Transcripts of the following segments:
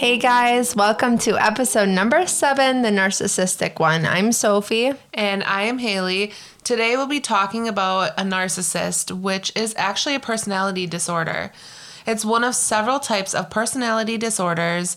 Hey guys, welcome to episode number seven, the narcissistic one. I'm Sophie. And I am Haley. Today we'll be talking about a narcissist, which is actually a personality disorder. It's one of several types of personality disorders.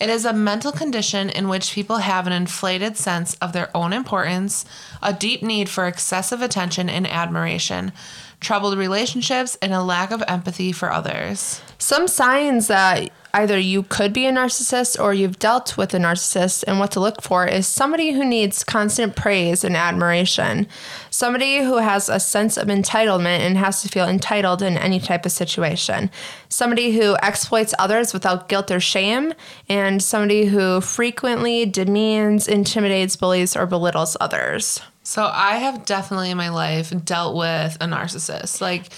It is a mental condition in which people have an inflated sense of their own importance, a deep need for excessive attention and admiration, troubled relationships, and a lack of empathy for others. Some signs that either you could be a narcissist or you've dealt with a narcissist, and what to look for is somebody who needs constant praise and admiration, somebody who has a sense of entitlement and has to feel entitled in any type of situation, somebody who exploits others without guilt or shame, and somebody who frequently demeans, intimidates, bullies, or belittles others. So I have definitely in my life dealt with a narcissist, like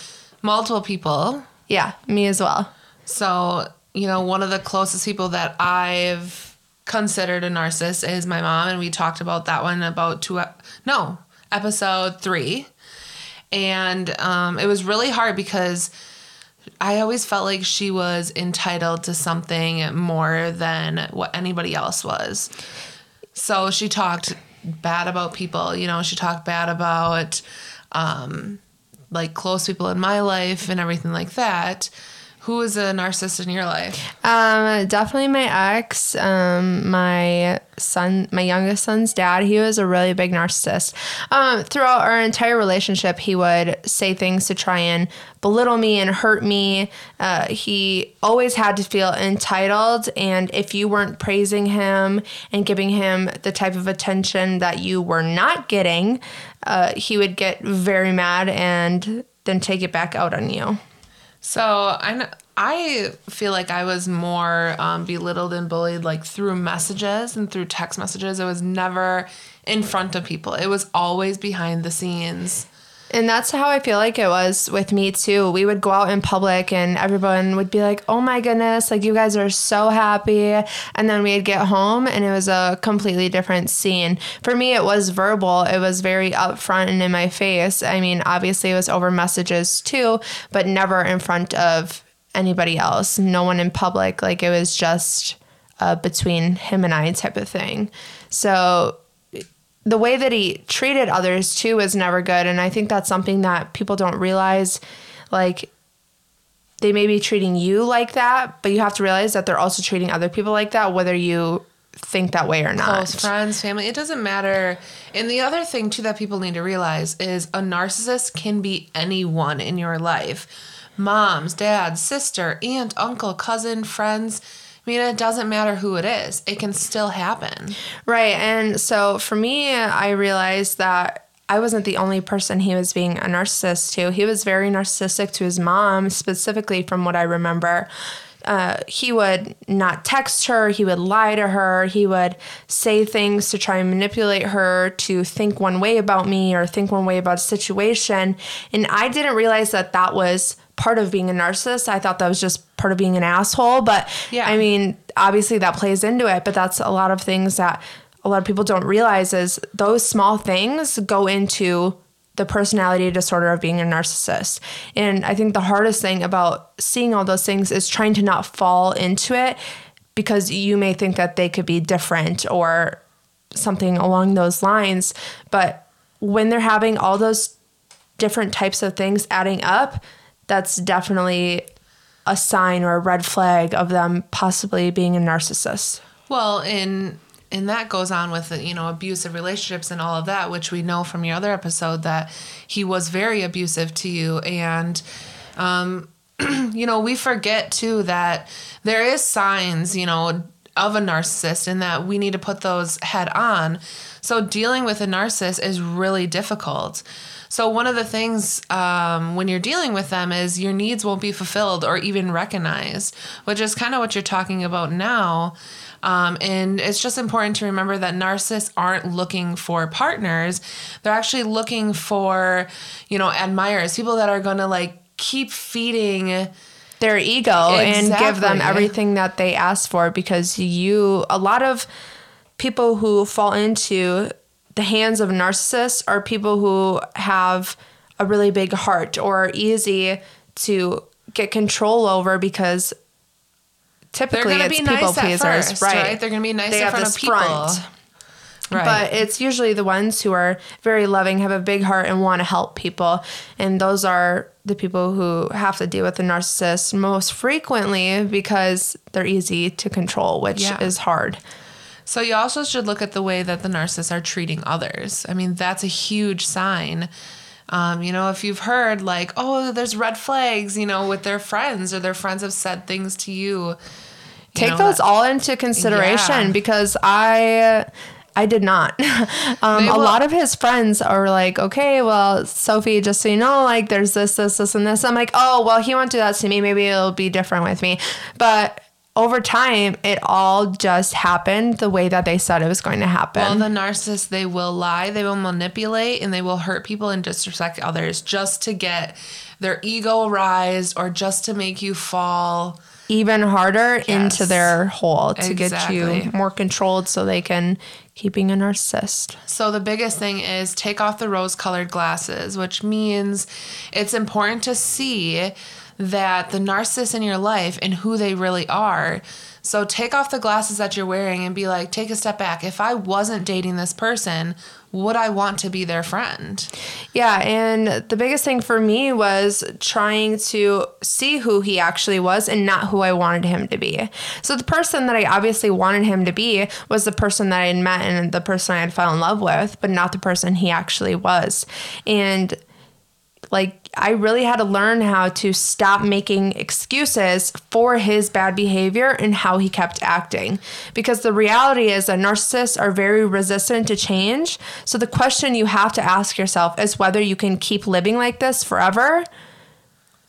multiple people. Yeah, me as well. So you know, one of the closest people that I've considered a narcissist is my mom, and we talked about that one about two, no, episode three. And um, it was really hard because I always felt like she was entitled to something more than what anybody else was. So she talked bad about people, you know, she talked bad about um, like close people in my life and everything like that. Who is a narcissist in your life? Um, definitely my ex. Um, my son, my youngest son's dad. He was a really big narcissist. Um, throughout our entire relationship, he would say things to try and belittle me and hurt me. Uh, he always had to feel entitled, and if you weren't praising him and giving him the type of attention that you were not getting, uh, he would get very mad and then take it back out on you. So I I feel like I was more um, belittled and bullied like through messages and through text messages. It was never in front of people. It was always behind the scenes. And that's how I feel like it was with me too. We would go out in public and everyone would be like, oh my goodness, like you guys are so happy. And then we'd get home and it was a completely different scene. For me, it was verbal, it was very upfront and in my face. I mean, obviously, it was over messages too, but never in front of anybody else, no one in public. Like it was just between him and I type of thing. So the way that he treated others too was never good. And i think that's something that people don't realize like they may be treating you like that but you have to realize that they're also treating other people like that whether you think that way or not. Close friends family it doesn't matter. And the other thing too that people need to realize is a narcissist can be anyone in your life. Moms dad, sister aunt uncle cousin friends I mean, it doesn't matter who it is, it can still happen. Right. And so for me, I realized that I wasn't the only person he was being a narcissist to. He was very narcissistic to his mom, specifically from what I remember. Uh, he would not text her, he would lie to her, he would say things to try and manipulate her to think one way about me or think one way about a situation. And I didn't realize that that was part of being a narcissist. I thought that was just part of being an asshole. But yeah. I mean, obviously that plays into it, but that's a lot of things that a lot of people don't realize is those small things go into the personality disorder of being a narcissist. And I think the hardest thing about seeing all those things is trying to not fall into it because you may think that they could be different or something along those lines. But when they're having all those different types of things adding up, that's definitely a sign or a red flag of them possibly being a narcissist. Well, and and that goes on with you know abusive relationships and all of that, which we know from your other episode that he was very abusive to you, and um, you know we forget too that there is signs you know of a narcissist and that we need to put those head on. So dealing with a narcissist is really difficult. So one of the things um, when you're dealing with them is your needs won't be fulfilled or even recognized, which is kind of what you're talking about now. Um, and it's just important to remember that narcissists aren't looking for partners; they're actually looking for, you know, admirers, people that are going to like keep feeding their ego exactly. and give them everything that they ask for because you a lot of people who fall into the hands of narcissists are people who have a really big heart or are easy to get control over because typically they're gonna it's be people nice at pleasers, first, right? right? They're gonna be nice They in front of people. front. Right. But it's usually the ones who are very loving, have a big heart, and want to help people. And those are the people who have to deal with the narcissist most frequently because they're easy to control, which Yeah. is hard. So you also should look at the way that the narcissists are treating others. I mean, that's a huge sign. Um, you know, if you've heard like, oh, there's red flags, you know, with their friends or their friends have said things to you. you Take know, those that- all into consideration Yeah. because I. I did not. um, a lot of his friends are like, okay, well, Sophie, just so you know, like, there's this, this, this, and this. I'm like, oh, well, he won't do that to me. Maybe it'll be different with me. But over time, it all just happened the way that they said it was going to happen. Well, the narcissist, they will lie, they will manipulate, and they will hurt people and disrespect others just to get their ego raised or just to make you fall. even harder into their hole to get you more controlled so they can keep being a narcissist. So the biggest thing is take off the rose-colored glasses, which means it's important to see that the narcissist in your life and who they really are. So take off the glasses that you're wearing and be like, take a step back. If I wasn't dating this person, would I want to be their friend? Yeah, and the biggest thing for me was trying to see who he actually was and not who I wanted him to be. So the person that I obviously wanted him to be was the person that I had met and the person I had fell in love with, but not the person he actually was. And like I really had to learn how to stop making excuses for his bad behavior and how he kept acting. Because the reality is that narcissists are very resistant to change. So the question you have to ask yourself is whether you can keep living like this forever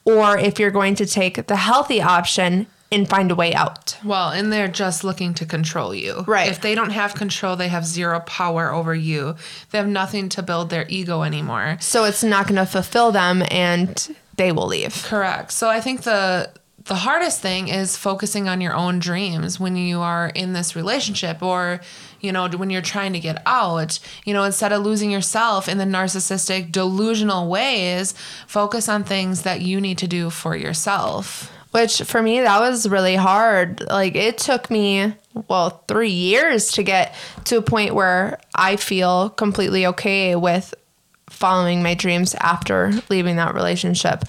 or if you're going to take the healthy option and find a way out. Well, and they're just looking to control you. Right. If they don't have control, they have zero power over you. They have nothing to build their ego anymore. So it's not going to fulfill them and they will leave. Correct. So I think the the hardest thing is focusing on your own dreams when you are in this relationship or you know when you're trying to get out you know instead of losing yourself in the narcissistic delusional ways focus on things that you need to do for yourself Which for me, that was really hard. Like it took me, well, three years to get to a point where I feel completely okay with following my dreams after leaving that relationship.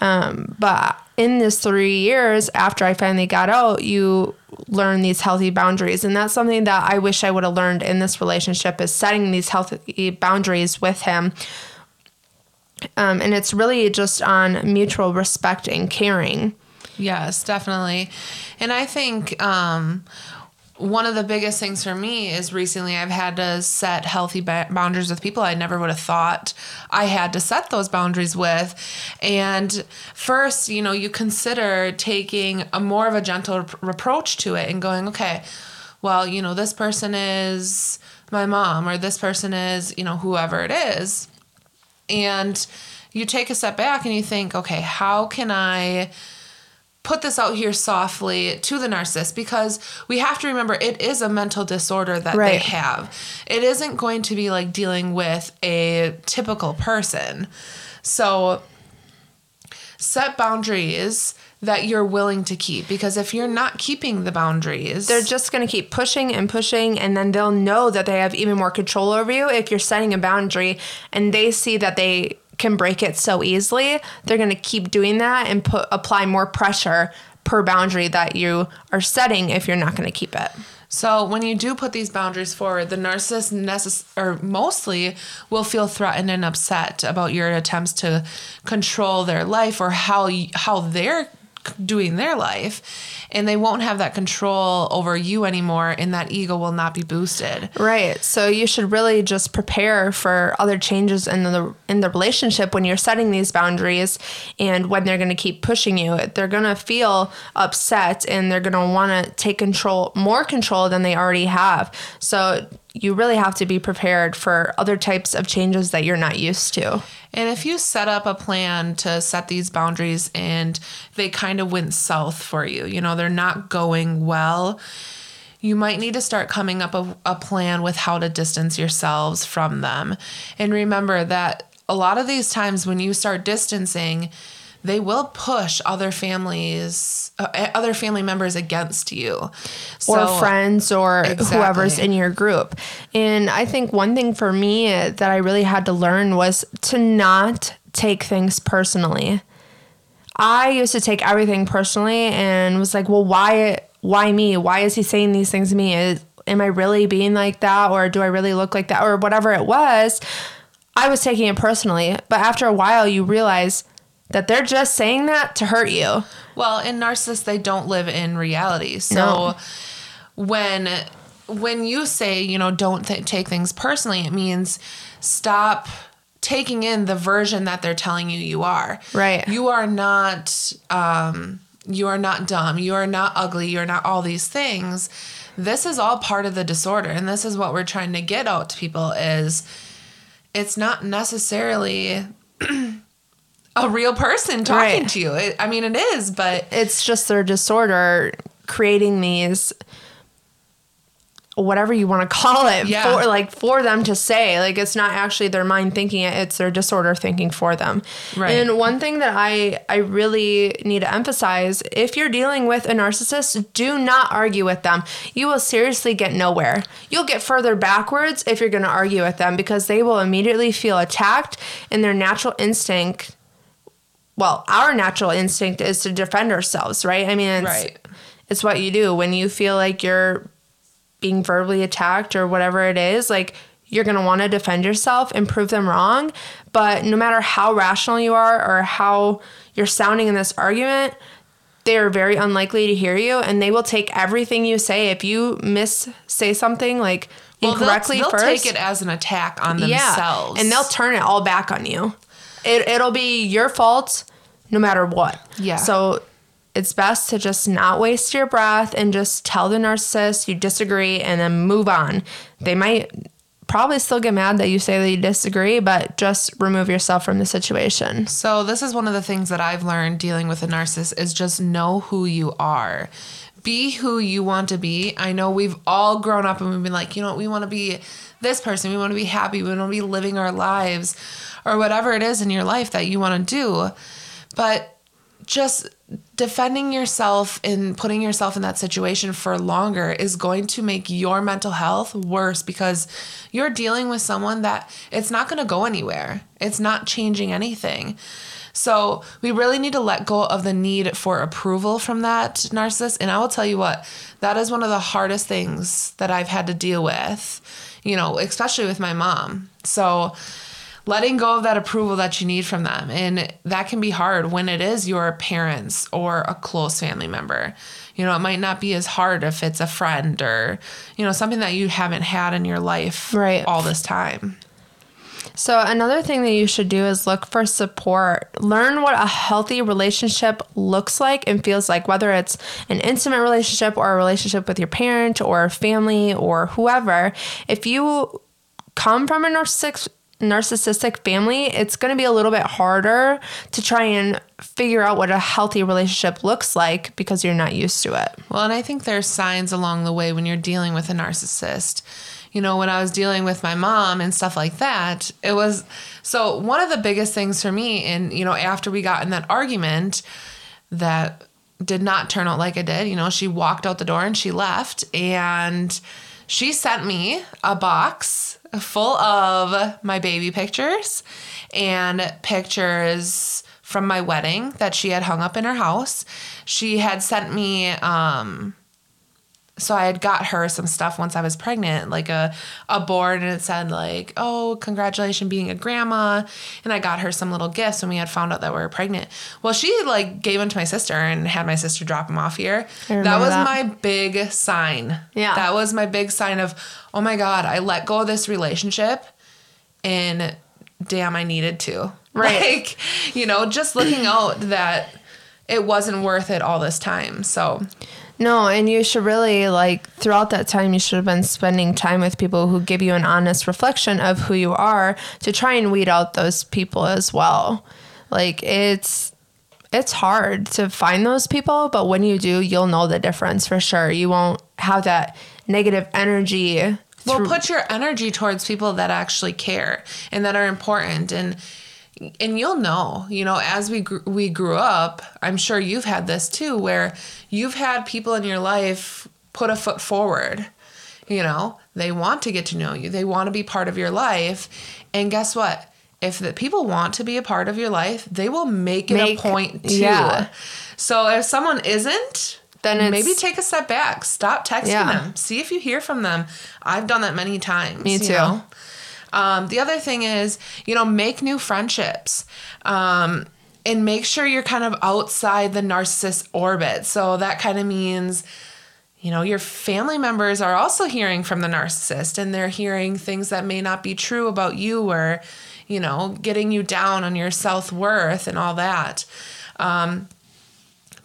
Um, but in this three years after I finally got out, you learn these healthy boundaries. And that's something that I wish I would have learned in this relationship is setting these healthy boundaries with him. Um, and it's really just on mutual respect and caring. Yes, definitely. And I think um, one of the biggest things for me is recently I've had to set healthy boundaries with people I never would have thought I had to set those boundaries with. And first, you know, you consider taking a more of a gentle reproach to it and going, okay, well, you know, this person is my mom or this person is, you know, whoever it is. And you take a step back and you think, okay, how can I put this out here softly to the narcissist because we have to remember it is a mental disorder that they have. It isn't going to be like dealing with a typical person. So set boundaries that you're willing to keep because if you're not keeping the boundaries, they're just going to keep pushing and pushing and then they'll know that they have even more control over you if you're setting a boundary and they see that they can break it so easily they're going to keep doing that and put apply more pressure per boundary that you are setting if you're not going to keep it. So when you do put these boundaries forward, the narcissist necess- or mostly will feel threatened and upset about your attempts to control their life or how how they're doing their life and they won't have that control over you anymore and that ego will not be boosted. right. So you should really just prepare for other changes in the in the relationship when you're setting these boundaries and when they're going to keep pushing you. They're going to feel upset and they're going to want to take control more control than they already have. So you really have to be prepared for other types of changes that you're not used to And if you set up a plan to set these boundaries and they kind of went south for you, you know, they're not going well, you might need to start coming up a, a plan with how to distance yourselves from them. And remember that a lot of these times when you start distancing, they will push other families, uh, other family members against you, or friends or Exactly. whoever's in your group. And I think one thing for me that I really had to learn was to not take things personally. I used to take everything personally and was like, "Well, why why me? Why is he saying these things to me? Is, am I really being like that or do I really look like that or whatever it was?" I was taking it personally, but after a while you realize that they're just saying that to hurt you. Well, in narcissists, they don't live in reality. So No. when when you say you know don't th- take things personally, it means stop taking in the version that they're telling you you are. Right. You are not. Um, you are not dumb. You are not ugly. You are not all these things. This is all part of the disorder, and this is what we're trying to get out to people is it's not necessarily a real person talking Right. to you. It, I mean, it is, but it's just their disorder creating these whatever you want to call it Yeah. for like for them to say like it's not actually their mind thinking it it's their disorder thinking for them Right. and one thing that i i really need to emphasize if you're dealing with a narcissist do not argue with them you will seriously get nowhere you'll get further backwards if you're going to argue with them because they will immediately feel attacked and their natural instinct well, our natural instinct is to defend ourselves, right? I mean, it's, Right. it's what you do when you feel like you're being verbally attacked or whatever it is. Like, you're going to want to defend yourself and prove them wrong. But no matter how rational you are or how you're sounding in this argument, they are very unlikely to hear you and they will take everything you say. If you miss say something like Well, they'll- they'll, first, take it as an attack on themselves. and they'll turn it all back on you. It, it'll be your fault no matter what. Yeah. So it's best to just not waste your breath and just tell the narcissist you disagree and then move on. They might probably still get mad that you say that you disagree, but just remove yourself from the situation. So this is one of the things that I've learned dealing with a narcissist is just know who you are. Be who you want to be. I know we've all grown up and we've been like, you know, we want to be this person. We want to be happy. We want to be living our lives or whatever it is in your life that you want to do. But just defending yourself and putting yourself in that situation for longer is going to make your mental health worse because you're dealing with someone that it's not going to go anywhere. It's not changing anything. So, we really need to let go of the need for approval from that narcissist. And I will tell you what, that is one of the hardest things that I've had to deal with, you know, especially with my mom. So, letting go of that approval that you need from them. And that can be hard when it is your parents or a close family member. You know, it might not be as hard if it's a friend or, you know, something that you haven't had in your life Right. all this time. So, another thing that you should do is look for support. Learn what a healthy relationship looks like and feels like, whether it's an intimate relationship or a relationship with your parent or family or whoever. If you come from a narcissistic, narcissistic family, it's going to be a little bit harder to try and figure out what a healthy relationship looks like because you're not used to it. Well, and I think there's signs along the way when you're dealing with a narcissist. You know, when I was dealing with my mom and stuff like that, it was so one of the biggest things for me, and you know, after we got in that argument that did not turn out like it did, you know, she walked out the door and she left, and she sent me a box full of my baby pictures and pictures from my wedding that she had hung up in her house. She had sent me um so I had got her some stuff once I was pregnant, like a a board and it said like, "Oh, congratulations being a grandma." And I got her some little gifts when we had found out that we were pregnant. Well, she like gave them to my sister and had my sister drop them off here. That was that. my big sign. Yeah. That was my big sign of, "Oh my god, I let go of this relationship." And damn, I needed to. Right. Like, you know, just looking out that it wasn't worth it all this time. So, No, and you should really like throughout that time you should have been spending time with people who give you an honest reflection of who you are to try and weed out those people as well. Like it's it's hard to find those people, but when you do, you'll know the difference for sure. You won't have that negative energy. Well, through- put your energy towards people that actually care and that are important. And, and you'll know, you know, as we gr- we grew up, I'm sure you've had this too where you've had people in your life put a foot forward. You know, they want to get to know you. They want to be part of your life. And guess what? If the people want to be a part of your life, they will make it Make- a point to. yeah. So if someone isn't, Then maybe take a step back. Stop texting Yeah. them. See if you hear from them. I've done that many times. Me you too. know? Um, the other thing is, you know, make new friendships. Um, and make sure you're kind of outside the narcissist orbit. So that kind of means, you know, your family members are also hearing from the narcissist and they're hearing things that may not be true about you or, you know, getting you down on your self worth and all that. Um,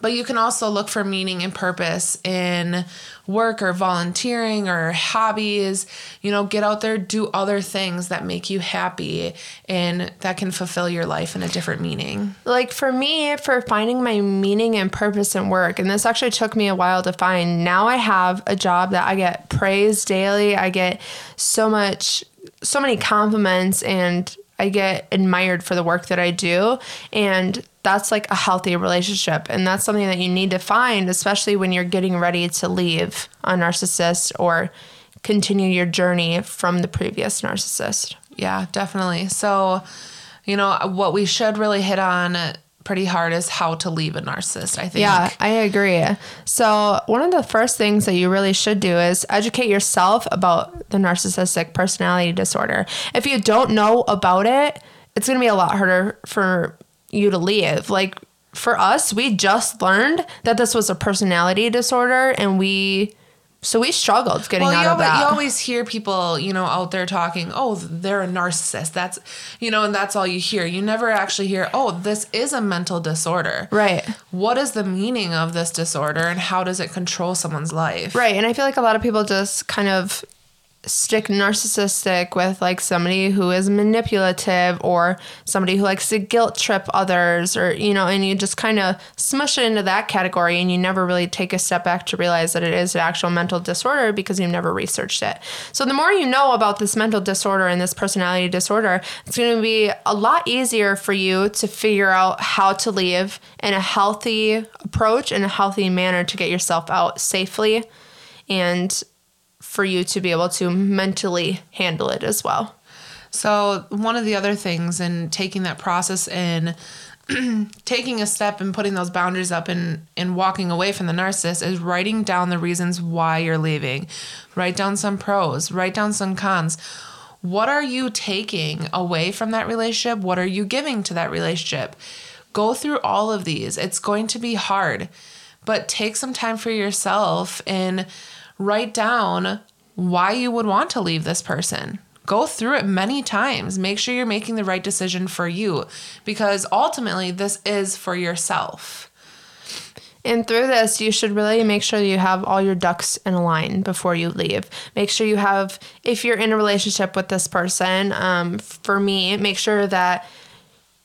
but you can also look for meaning and purpose in work or volunteering or hobbies. You know, get out there, do other things that make you happy and that can fulfill your life in a different meaning. like for me for finding my meaning and purpose in work and this actually took me a while to find now i have a job that i get praised daily i get so much so many compliments and i get admired for the work that i do and that's like a healthy relationship and that's something that you need to find especially when you're getting ready to leave a narcissist or continue your journey from the previous narcissist Yeah, definitely. So, you know, what we should really hit on pretty hard is how to leave a narcissist, I think. Yeah, I agree. So, one of the first things that you really should do is educate yourself about the narcissistic personality disorder. If you don't know about it, it's going to be a lot harder for you to leave. Like for us, we just learned that this was a personality disorder and we so we struggled getting Well, out you of always, that. you always hear people, you know, out there talking, oh, they're a narcissist. That's, you know, and that's all you hear. You never actually hear, oh, this is a mental disorder. right. What is the meaning of this disorder and how does it control someone's life? Right. And I feel like a lot of people just kind of stick narcissistic with like somebody who is manipulative or somebody who likes to guilt trip others or you know and you just kind of smush it into that category and you never really take a step back to realize that it is an actual mental disorder because you've never researched it. So the more you know about this mental disorder and this personality disorder, it's going to be a lot easier for you to figure out how to live in a healthy approach and a healthy manner to get yourself out safely and for you to be able to mentally handle it as well. So, one of the other things in taking that process and taking a step and putting those boundaries up and, and walking away from the narcissist is writing down the reasons why you're leaving. Write down some pros, write down some cons. What are you taking away from that relationship? What are you giving to that relationship? Go through all of these. It's going to be hard, but take some time for yourself and write down why you would want to leave this person. Go through it many times. Make sure you're making the right decision for you because ultimately this is for yourself. And through this, you should really make sure you have all your ducks in a line before you leave. Make sure you have, if you're in a relationship with this person, um, for me, make sure that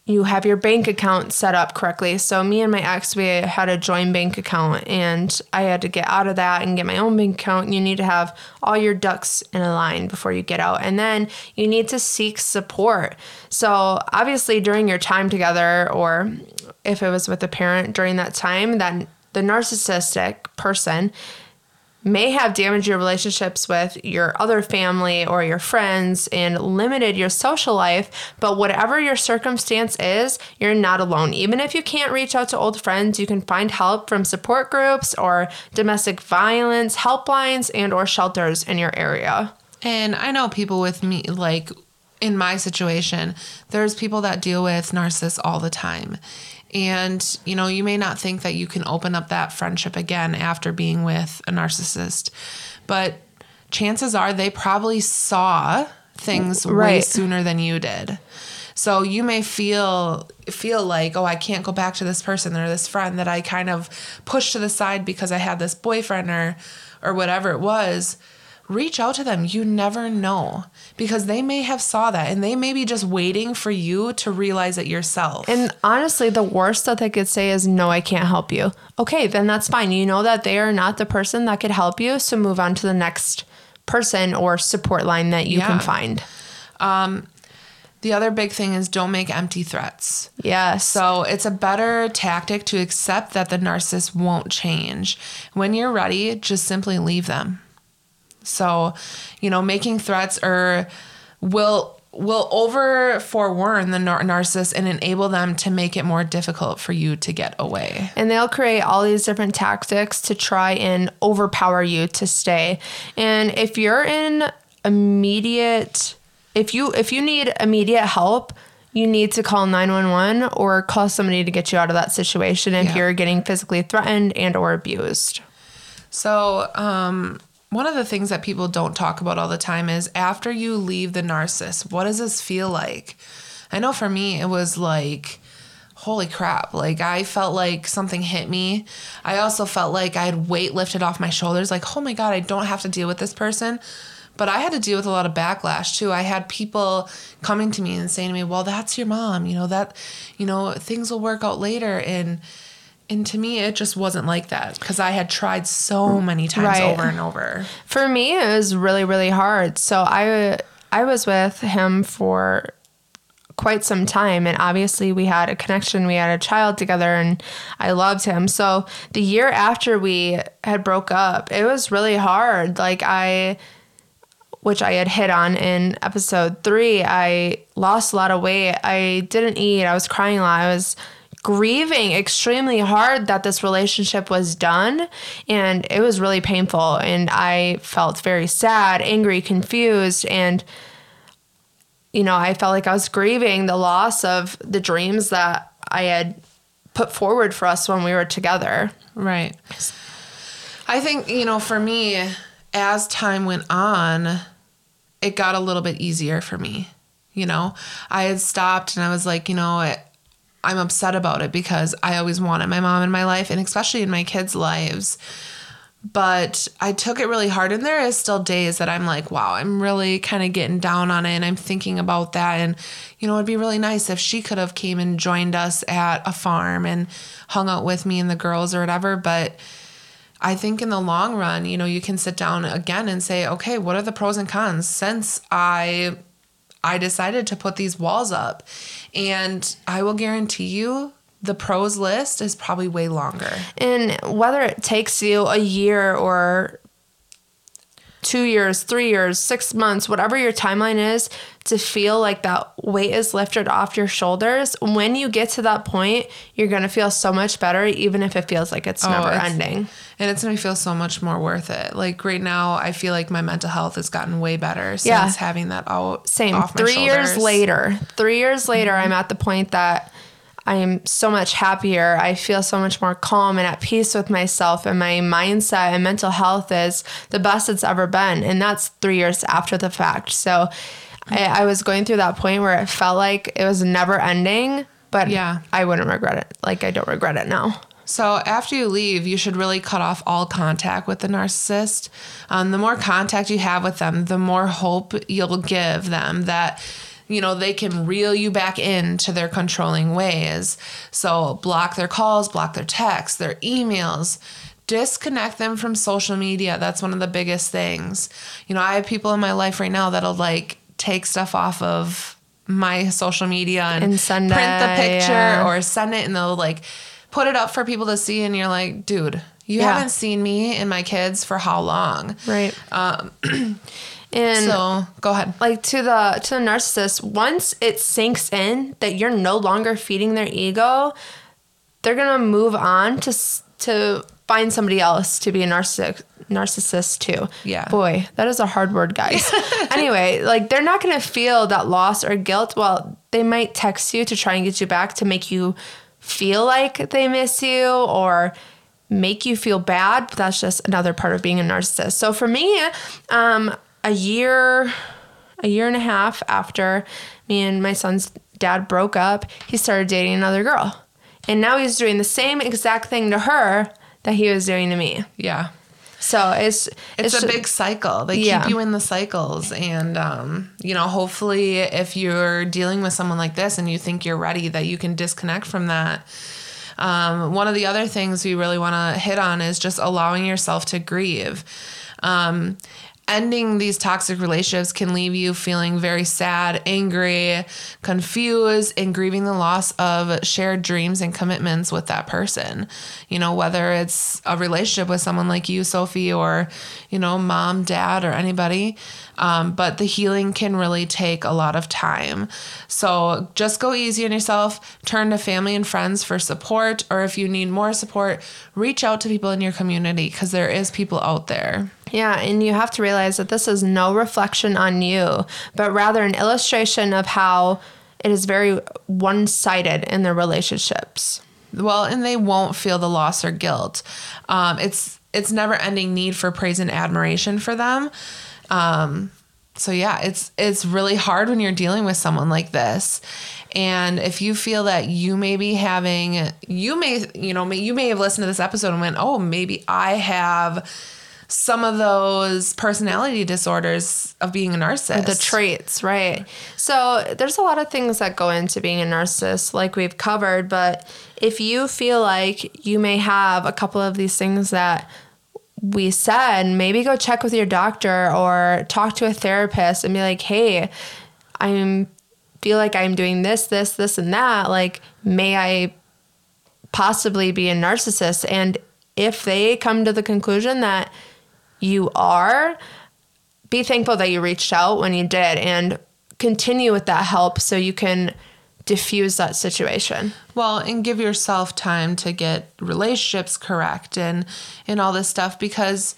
you have your bank account set up correctly. So me and my ex, we had a joint bank account, and I had to get out of that and get my own bank account. You need to have all your ducks in a line before you get out, and then you need to seek support. So obviously, during your time together, or if it was with a parent during that time, that the narcissistic person may have damaged your relationships with your other family or your friends and limited your social life. But whatever your circumstance is, you're not alone. Even if you can't reach out to old friends, you can find help from support groups or domestic violence helplines and or shelters in your area. And I know people with me, like in my situation, there's people that deal with narcissists all the time. And, you know, you may not think that you can open up that friendship again after being with a narcissist, but chances are they probably saw things way sooner than you did. So you may feel feel like, oh, I can't go back to this person or this friend that I kind of pushed to the side because I had this boyfriend or or whatever it was. Reach out to them. You never know because they may have saw that and they may be just waiting for you to realize it yourself. And honestly, the worst that they could say is, No, I can't help you. Okay, then that's fine. You know that they are not the person that could help you. So move on to the next person or support line that you Yeah. can find. Um, the other big thing is don't make empty threats. Yes. So it's a better tactic to accept that the narcissist won't change. When you're ready, just simply leave them. So, you know, making threats or will will over forewarn the nar- narcissist and enable them to make it more difficult for you to get away. And they'll create all these different tactics to try and overpower you to stay. And if you're in immediate if you if you need immediate help, you need to call 911 or call somebody to get you out of that situation if Yeah. you're getting physically threatened and or abused. So, um, one of the things that people don't talk about all the time is after you leave the narcissist, what does this feel like? I know for me, it was like, holy crap. Like, I felt like something hit me. I also felt like I had weight lifted off my shoulders. Like, oh my God, I don't have to deal with this person. But I had to deal with a lot of backlash too. I had people coming to me and saying to me, well, that's your mom. You know, that, you know, things will work out later. And, and to me, it just wasn't like that because I had tried so many times Right. over and over. For me, it was really, really hard. So I I was with him for quite some time and obviously we had a connection we had a child together and i loved him so the year after we had broke up it was really hard like i which i had hit on in episode three i lost a lot of weight i didn't eat i was crying a lot i was grieving extremely hard that this relationship was done and it was really painful and i felt very sad angry confused and you know, I felt like I was grieving the loss of the dreams that I had put forward for us when we were together. Right. I think, you know, for me, as time went on, it got a little bit easier for me. You know, I had stopped and I was like, you know, it, I'm upset about it because I always wanted my mom in my life and especially in my kids' lives. But I took it really hard. And there is still days that I'm like, wow, I'm really kind of getting down on it. And I'm thinking about that. And, you know, it'd be really nice if she could have came and joined us at a farm and hung out with me and the girls or whatever. But I think in the long run, you know, you can sit down again and say, okay, what are the pros and cons since I I decided to put these walls up. And I will guarantee you the pros list is probably way longer. And whether it takes you a year or two years, three years, six months, whatever your timeline is, to feel like that weight is lifted off your shoulders, when you get to that point, you're going to feel so much better, even if it feels like it's oh, never it's- ending. And it's gonna feel so much more worth it. Like right now, I feel like my mental health has gotten way better since Yeah. having that out. Same. Three years later, three years later, mm-hmm. I'm at the point that I am so much happier. I feel so much more calm and at peace with myself, and my mindset and mental health is the best it's ever been. And that's three years after the fact. So I, I was going through that point where it felt like it was never ending, but Yeah. I wouldn't regret it. Like I don't regret it now. So after you leave, you should really cut off all contact with the narcissist. Um, the more contact you have with them, the more hope you'll give them that you know they can reel you back into their controlling ways. So block their calls, block their texts, their emails. Disconnect them from social media. That's one of the biggest things. You know, I have people in my life right now that'll like take stuff off of my social media and, And send print the picture yeah. or send it and they'll like put it up for people to see and you're like dude you Yeah. haven't seen me and my kids for how long Right. um and so go ahead. like to the to the narcissist once it sinks in that you're no longer feeding their ego they're gonna move on to to find somebody else to be a narcissist narcissist too Yeah. boy that is a hard word guys. Anyway like they're not gonna feel that loss or guilt. Well they might text you to try and get you back to make you feel like they miss you or make you feel bad but that's just another part of being a narcissist. So for me um a year a year and a half after me and my son's dad broke up he started dating another girl. And now he's doing the same exact thing to her that he was doing to me. Yeah. So it's it's, a ju- big cycle. They Yeah. keep you in the cycles. And um you know hopefully if you're dealing with someone like this and you think you're ready that you can disconnect from that. Um, one of the other things we really want to hit on is just allowing yourself to grieve. Um, ending these toxic relationships can leave you feeling very sad, angry, confused, and grieving the loss of shared dreams and commitments with that person. You know, whether it's a relationship with someone like you, Sophie, or, you know, mom, dad, or anybody. Um, but the healing can really take a lot of time. So just go easy on yourself. Turn to family and friends for support, or if you need more support, reach out to people in your community because there is people out there. Yeah, and you have to realize that this is no reflection on you, but rather an illustration of how it is very one sided in their relationships. Well, and they won't feel the loss or guilt. Um, it's it's never ending need for praise and admiration for them. Um, so yeah, it's it's really hard when you're dealing with someone like this. And if you feel that you may be having, you may, you know, you may have listened to this episode and went, oh, maybe I have some of those personality disorders of being a narcissist. The traits, right. So there's a lot of things that go into being a narcissist, like we've covered. But if you feel like you may have a couple of these things that we said, maybe go check with your doctor or talk to a therapist and be like, hey, I'm feel like I'm doing this, this, this, and that. Like, may I possibly be a narcissist? And if they come to the conclusion that you are, be thankful that you reached out when you did and continue with that help so you can diffuse that situation. Well, and give yourself time to get relationships correct and and all this stuff because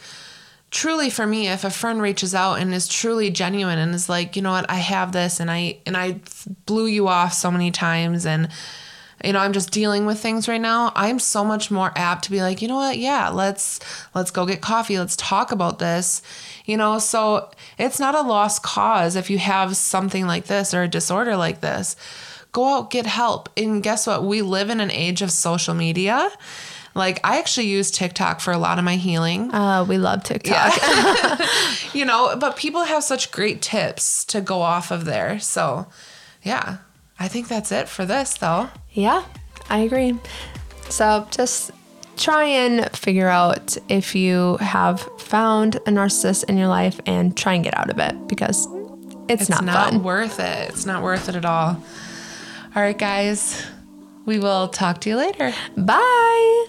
truly for me if a friend reaches out and is truly genuine and is like, "You know what? I have this and I and I blew you off so many times and you know i'm just dealing with things right now i'm so much more apt to be like you know what yeah let's let's go get coffee let's talk about this you know so it's not a lost cause if you have something like this or a disorder like this go out get help and guess what we live in an age of social media like I actually use TikTok for a lot of my healing. Uh, we love TikTok. Yeah. you know, but people have such great tips to go off of there. So, yeah. I think that's it for this, though. Yeah, I agree. So just try and figure out if you have found a narcissist in your life and try and get out of it because it's, it's not, not fun. worth it. It's not worth it at all. All right, guys. We will talk to you later. Bye.